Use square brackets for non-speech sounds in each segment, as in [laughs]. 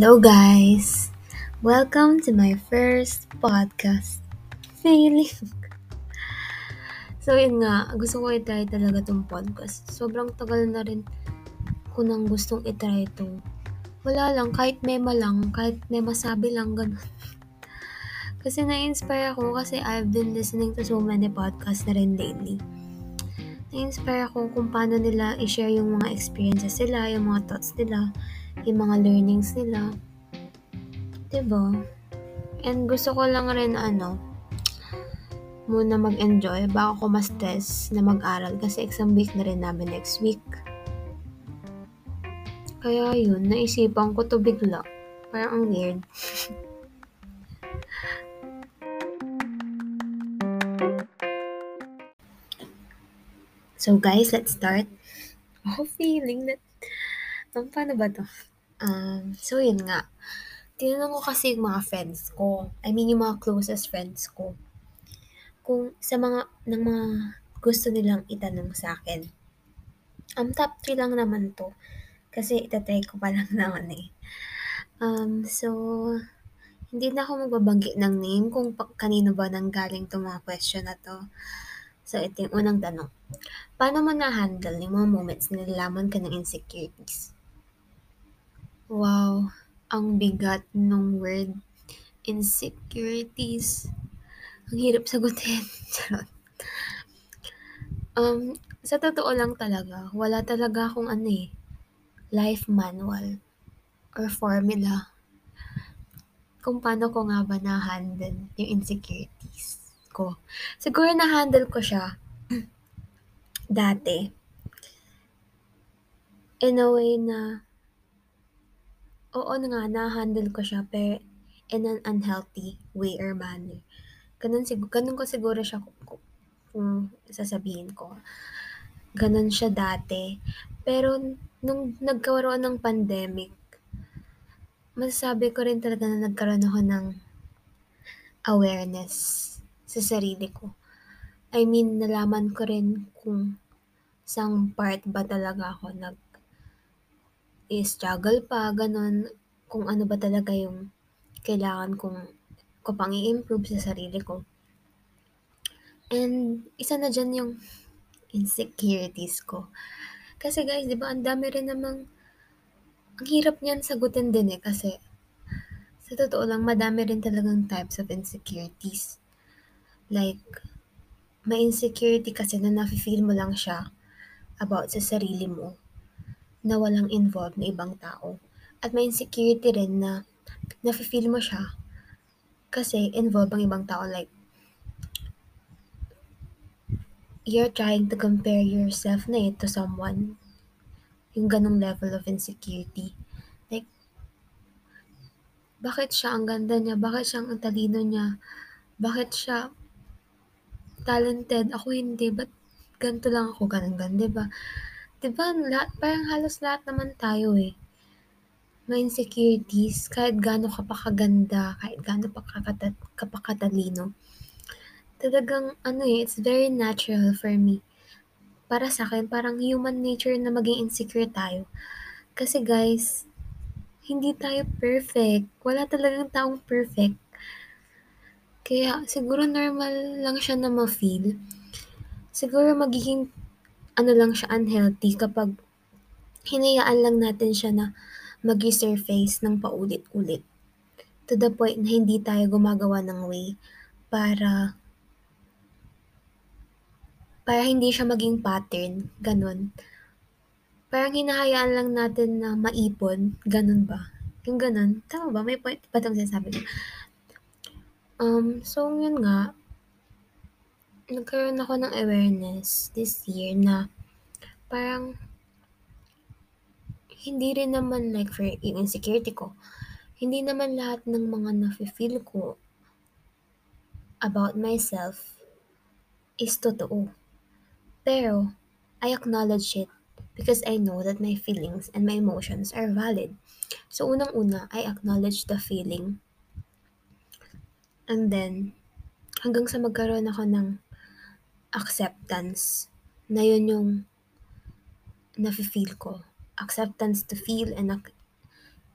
Hello guys! Welcome to my first podcast. Feeling. [laughs] so yun nga, gusto ko i-try talaga tong podcast. Sobrang tagal na rin ko nang gustong i-try ito. Wala lang, kahit mema lang, kahit may masabi lang, ganun. [laughs] kasi na-inspire ako kasi I've been listening to so many podcasts na rin lately. Na-inspire ako kung paano nila i-share yung mga experiences nila, yung mga thoughts nila, yung mga learnings nila. Diba? And gusto ko lang rin ano, muna mag-enjoy bago ko ma-stress na mag-aral kasi exam week na rin namin next week. Kaya yun, naisipan ko to bigla. Parang ang weird. [laughs] so guys, let's start. Oh, feeling that... Paano ba to? Um, so yun nga. Tinanong ko kasi yung mga friends ko. I mean, yung mga closest friends ko. Kung sa mga, ng mga gusto nilang itanong sa akin. Um, top 3 lang naman to. Kasi itatry ko pa lang [laughs] naman eh. Um, so, hindi na ako magbabanggit ng name kung pa- kanino ba nanggaling itong mga question na to. So, ito yung unang tanong. Paano mo na-handle yung mga moments na nilalaman ka ng insecurities? Wow, ang bigat ng word. Insecurities. Ang hirap sagutin. [laughs] Um, sa totoo lang talaga, wala talaga akong ano eh, life manual or formula kung paano ko nga ba na-handle yung insecurities ko. Siguro na-handle ko siya [clears throat] dati in a way na oo na nga, na-handle ko siya pero in an unhealthy way or manner. Ganun, sig- ganun ko siguro siya kung, kung sasabihin ko. Ganun siya dati. Pero nung nagkaroon ng pandemic, masasabi ko rin talaga na nagkaroon ako ng awareness sa sarili ko. I mean, nalaman ko rin kung sang part ba talaga ako nag i-struggle pa, ganun, kung ano ba talaga yung kailangan kong ko pang i-improve sa sarili ko. And isa na dyan yung insecurities ko. Kasi guys, di ba, ang dami rin namang, ang hirap niyan sagutin din eh, kasi sa totoo lang, madami rin talagang types of insecurities. Like, may insecurity kasi na nafe-feel mo lang siya about sa sarili mo na walang involved na ibang tao. At may insecurity rin na nafe-feel mo siya kasi involved ang ibang tao. Like, you're trying to compare yourself na eh to someone. Yung ganong level of insecurity. Like, bakit siya ang ganda niya? Bakit siya ang talino niya? Bakit siya talented? Ako hindi. Ba't ganito lang ako? Ganun ganun, diba? Diba, lahat, parang halos lahat naman tayo eh. May insecurities, kahit gaano ka pa kahit gaano pa kakata. Talagang, ano eh, it's very natural for me. Para sa akin, parang human nature na maging insecure tayo. Kasi guys, hindi tayo perfect. Wala talagang taong perfect. Kaya siguro normal lang siya na ma-feel. Siguro magiging ano lang siya unhealthy kapag hinayaan lang natin siya na mag-surface ng paulit-ulit. To the point na hindi tayo gumagawa ng way para para hindi siya maging pattern, ganun. Parang hinahayaan lang natin na maipon, ganun ba? Yung ganun. Tama ba? May point ba itong sinasabi ko? Um, so, yun nga, nagkaroon ako ng awareness this year na parang hindi rin naman like for yung insecurity ko, hindi naman lahat ng mga nafe-feel ko about myself is totoo. Pero, I acknowledge it because I know that my feelings and my emotions are valid. So, unang-una, I acknowledge the feeling. And then, hanggang sa magkaroon ako ng acceptance na yun yung nafe-feel ko. Acceptance to feel and, ac-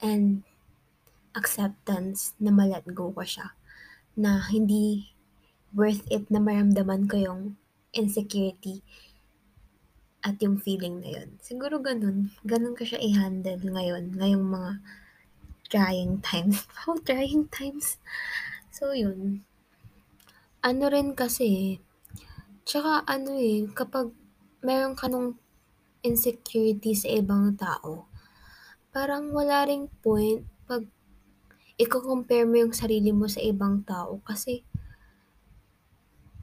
and acceptance na ma-let go ko siya. Na hindi worth it na maramdaman ko yung insecurity at yung feeling na yun. Siguro ganun. Ganun ko siya i-handle ngayon. Ngayong mga trying times. [laughs] How trying times? So, yun. Ano rin kasi, tsaka ano eh, kapag meron ka nung insecurity sa ibang tao, parang wala ring point pag i-compare mo yung sarili mo sa ibang tao kasi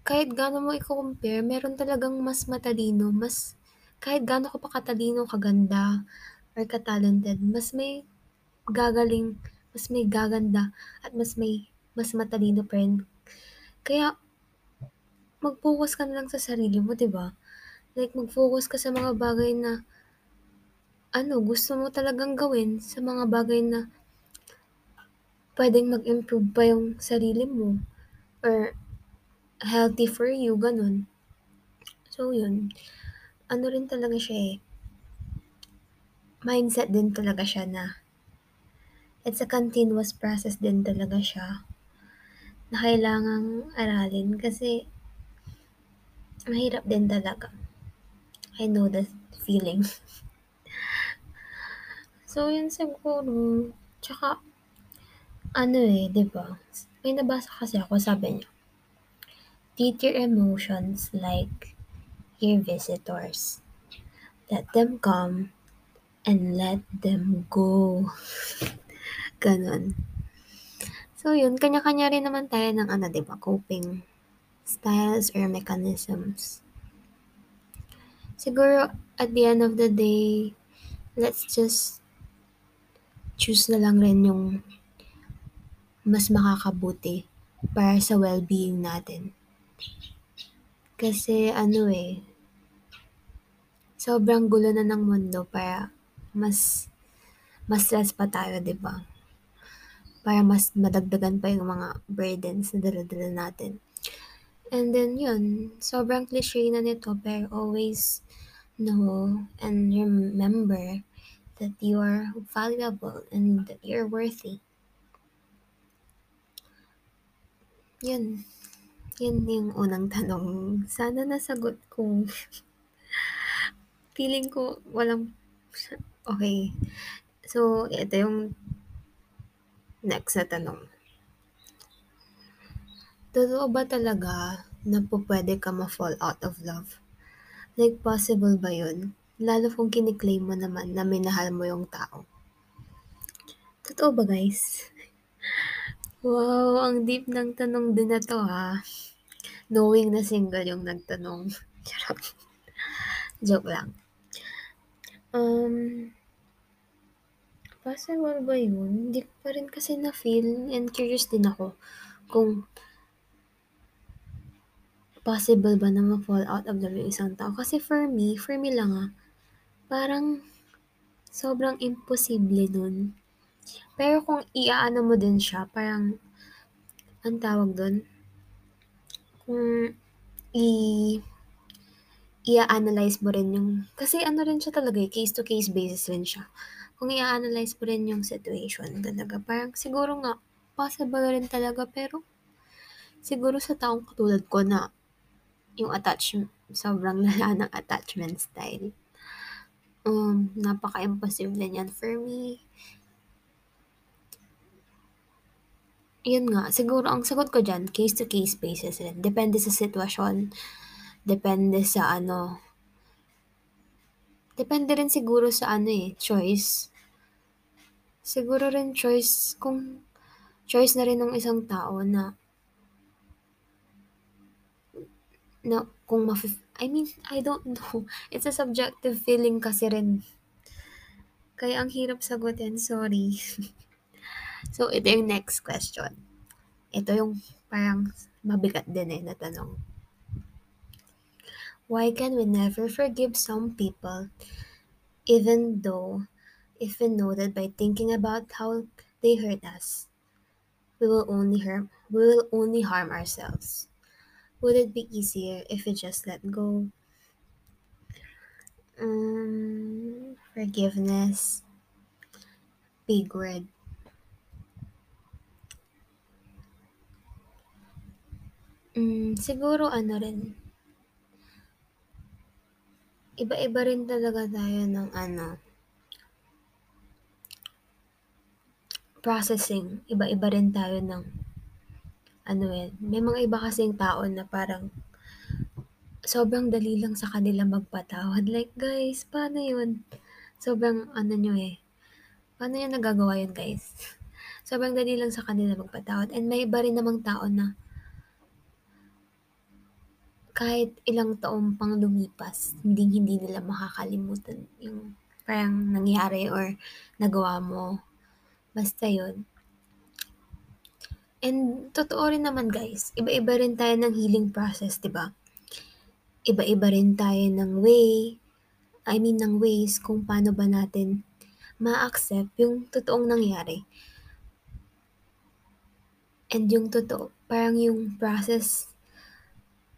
kahit gaano mo i-compare, meron talagang mas matalino, mas kahit gaano ka pa katalino, kaganda, or ka-talented, mas may gagaling, mas may gaganda, at mas may mas matalino pa rin. Kaya, mag-focus ka na lang sa sarili mo, 'di ba? Like mag-focus ka sa mga bagay na ano, gusto mo talagang gawin, sa mga bagay na puwedeng mag-improve pa yung sarili mo or healthy for you, gano'n. So, yun. Ano rin talaga siya eh, mindset din talaga siya na it's a continuous process din talaga siya na kailangang aralin kasi mahirap din talaga. I know that feeling. [laughs] so, yun siguro. Tsaka, ano eh, 'di ba? May nabasa kasi ako, sabi niya, treat your emotions like your visitors. Let them come and let them go. [laughs] Ganon. So, yun. Kanya-kanya rin naman tayo ng ano, 'di ba? Coping styles or mechanisms. Siguro, at the end of the day, let's just choose na lang rin yung mas makakabuti para sa well-being natin. Kasi ano eh, sobrang gulo na ng mundo para mas mas stress pa tayo, 'di ba? Para mas madagdagan pa yung mga burdens na dala-dala natin. And then yun, sobrang cliche na nito pero always know and remember that you are valuable and that you're worthy. Yun. Yun yung unang tanong. Sana nasagot ko. [laughs] Feeling ko walang okay. So, ito yung next na tanong. Totoo ba talaga na po pwede ka ma-fall out of love? Like, possible ba yun? Lalo kung kiniklaim mo naman na minahal mo yung tao. Totoo ba guys? [laughs] Wow, ang deep ng tanong din na to ha. Knowing na single yung nagtanong. [laughs] Joke lang. Um, possible ba yun? Hindi pa rin kasi na-feel and curious din ako kung possible ba na ma-fall out of love yung isang tao. Kasi for me, for me lang ah, parang sobrang imposible nun. Pero kung iaano mo din siya, parang, ang tawag dun, kung i i-analyze mo rin yung, kasi ano rin siya talaga, eh, case to case basis rin siya. Kung i-analyze mo rin yung situation talaga, parang siguro nga, possible rin talaga, pero siguro sa taong katulad ko na yung attachment, sobrang [laughs] lala ng attachment style. Um, napaka-impossible niyan for me. Yun nga, siguro ang sagot ko dyan, case to case basis rin. Depende sa sitwasyon. Depende sa ano. Depende rin siguro sa ano eh, choice. Siguro rin choice, kung choice na rin ng isang tao na na kung ma I mean, I don't know. [laughs] It's a subjective feeling kasi rin. Kaya ang hirap sagutin, sorry. [laughs] so, ito yung next question. Ito yung parang mabigat din eh na tanong. Why can we never forgive some people even though if we know that by thinking about how they hurt us, we will only harm we will only harm ourselves? Would it be easier if we just let go? Um, forgiveness. Big red. Mm, siguro ano rin. Iba-iba rin talaga tayo ng ano. Processing. Iba-iba rin tayo ng ano, eh, may mga iba kasing tao na parang sobrang dali lang sa kanila magpatawad. Like, guys, paano yun? Sobrang ano niyo, eh, paano niyo nagagawa yun, guys? [laughs] Sobrang dali lang sa kanila magpatawad and may iba rin namang tao na kahit ilang taon pang lumipas, hinding-hindi nila makakalimutan yung parang nangyari or nagawa mo. Basta yun. And totoo rin naman guys, iba-iba rin tayo ng healing process, 'di ba? Iba-iba rin tayo ng way, I mean ng ways kung paano ba natin ma-accept yung totoong nangyari. And yung totoo, parang yung process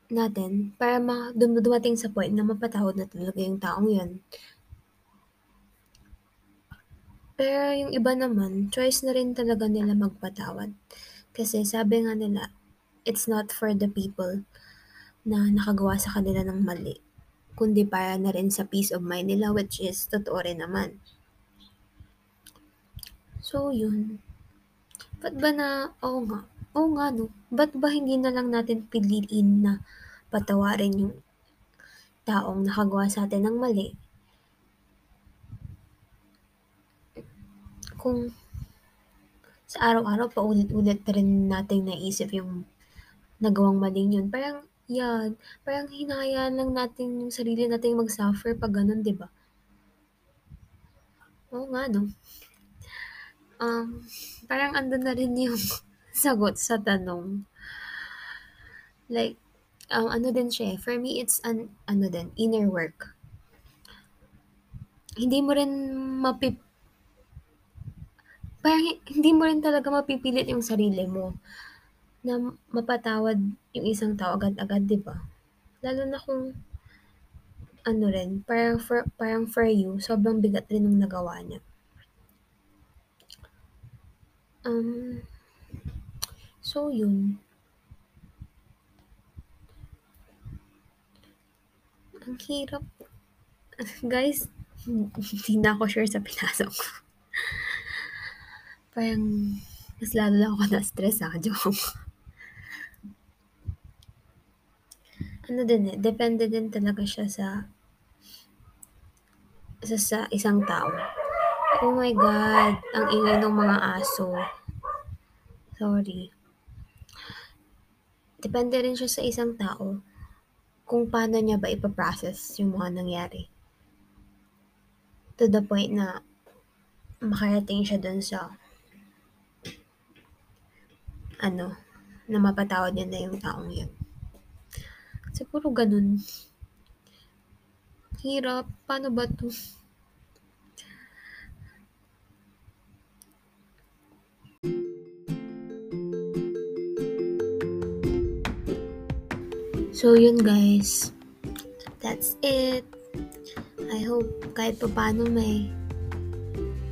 natin para ma dum dumating sa point na mapatawad na talaga yung taong yun. Pero yung iba naman, choice na rin talaga nila magpatawad. Kasi sabi nga nila, it's not for the people na nakagawa sa kanila ng mali, kundi para na rin sa peace of mind nila which is totoo rin naman. So yun. Ba't ba na, oo nga, oo nga no, ba't ba hindi na lang natin piliin na patawarin yung taong nakagawa sa atin ng mali? Kung sa araw-araw paulit-ulit pa rin nating naisip yung nagawang maling yun, parang yan, parang hinahayaan lang natin yung sarili nating mag-suffer 'pag gano'n, 'di ba? Oo nga 'no. Um, parang andun na rin yung [laughs] sagot sa tanong. Like, um, ano din siya, eh, for me it's an ano din, inner work. Hindi mo rin mapip parang hi hindi mo rin talaga mapipilit yung sarili mo na mapatawad yung isang tao agad-agad, 'di ba? Lalo na kung ano rin, parang for parang for you, sobrang bigat rin nung nagawa niya. Um, so yun. Ang hirap. [laughs] Guys, [laughs] hindi na ako sure sa pinasok ko. Parang mas lalo lang ako na-stress, ah, [laughs] joke. Ano din, eh, depende din talaga siya sa sa sa isang tao. Oh my God, ang ingay ng mga aso. Sorry. Depende rin siya sa isang tao kung paano niya ba ipa-process yung mga nangyari. To the point na makarating siya dun sa ano, na mapatawad niya na yung taong yun. Siguro ganun. Hirap, paano ba 'to? So yun guys, that's it. I hope kahit papaano may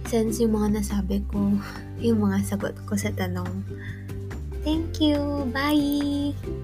sense yung mga nasabi ko, [laughs] yung mga sagot ko sa tanong. Thank you, bye!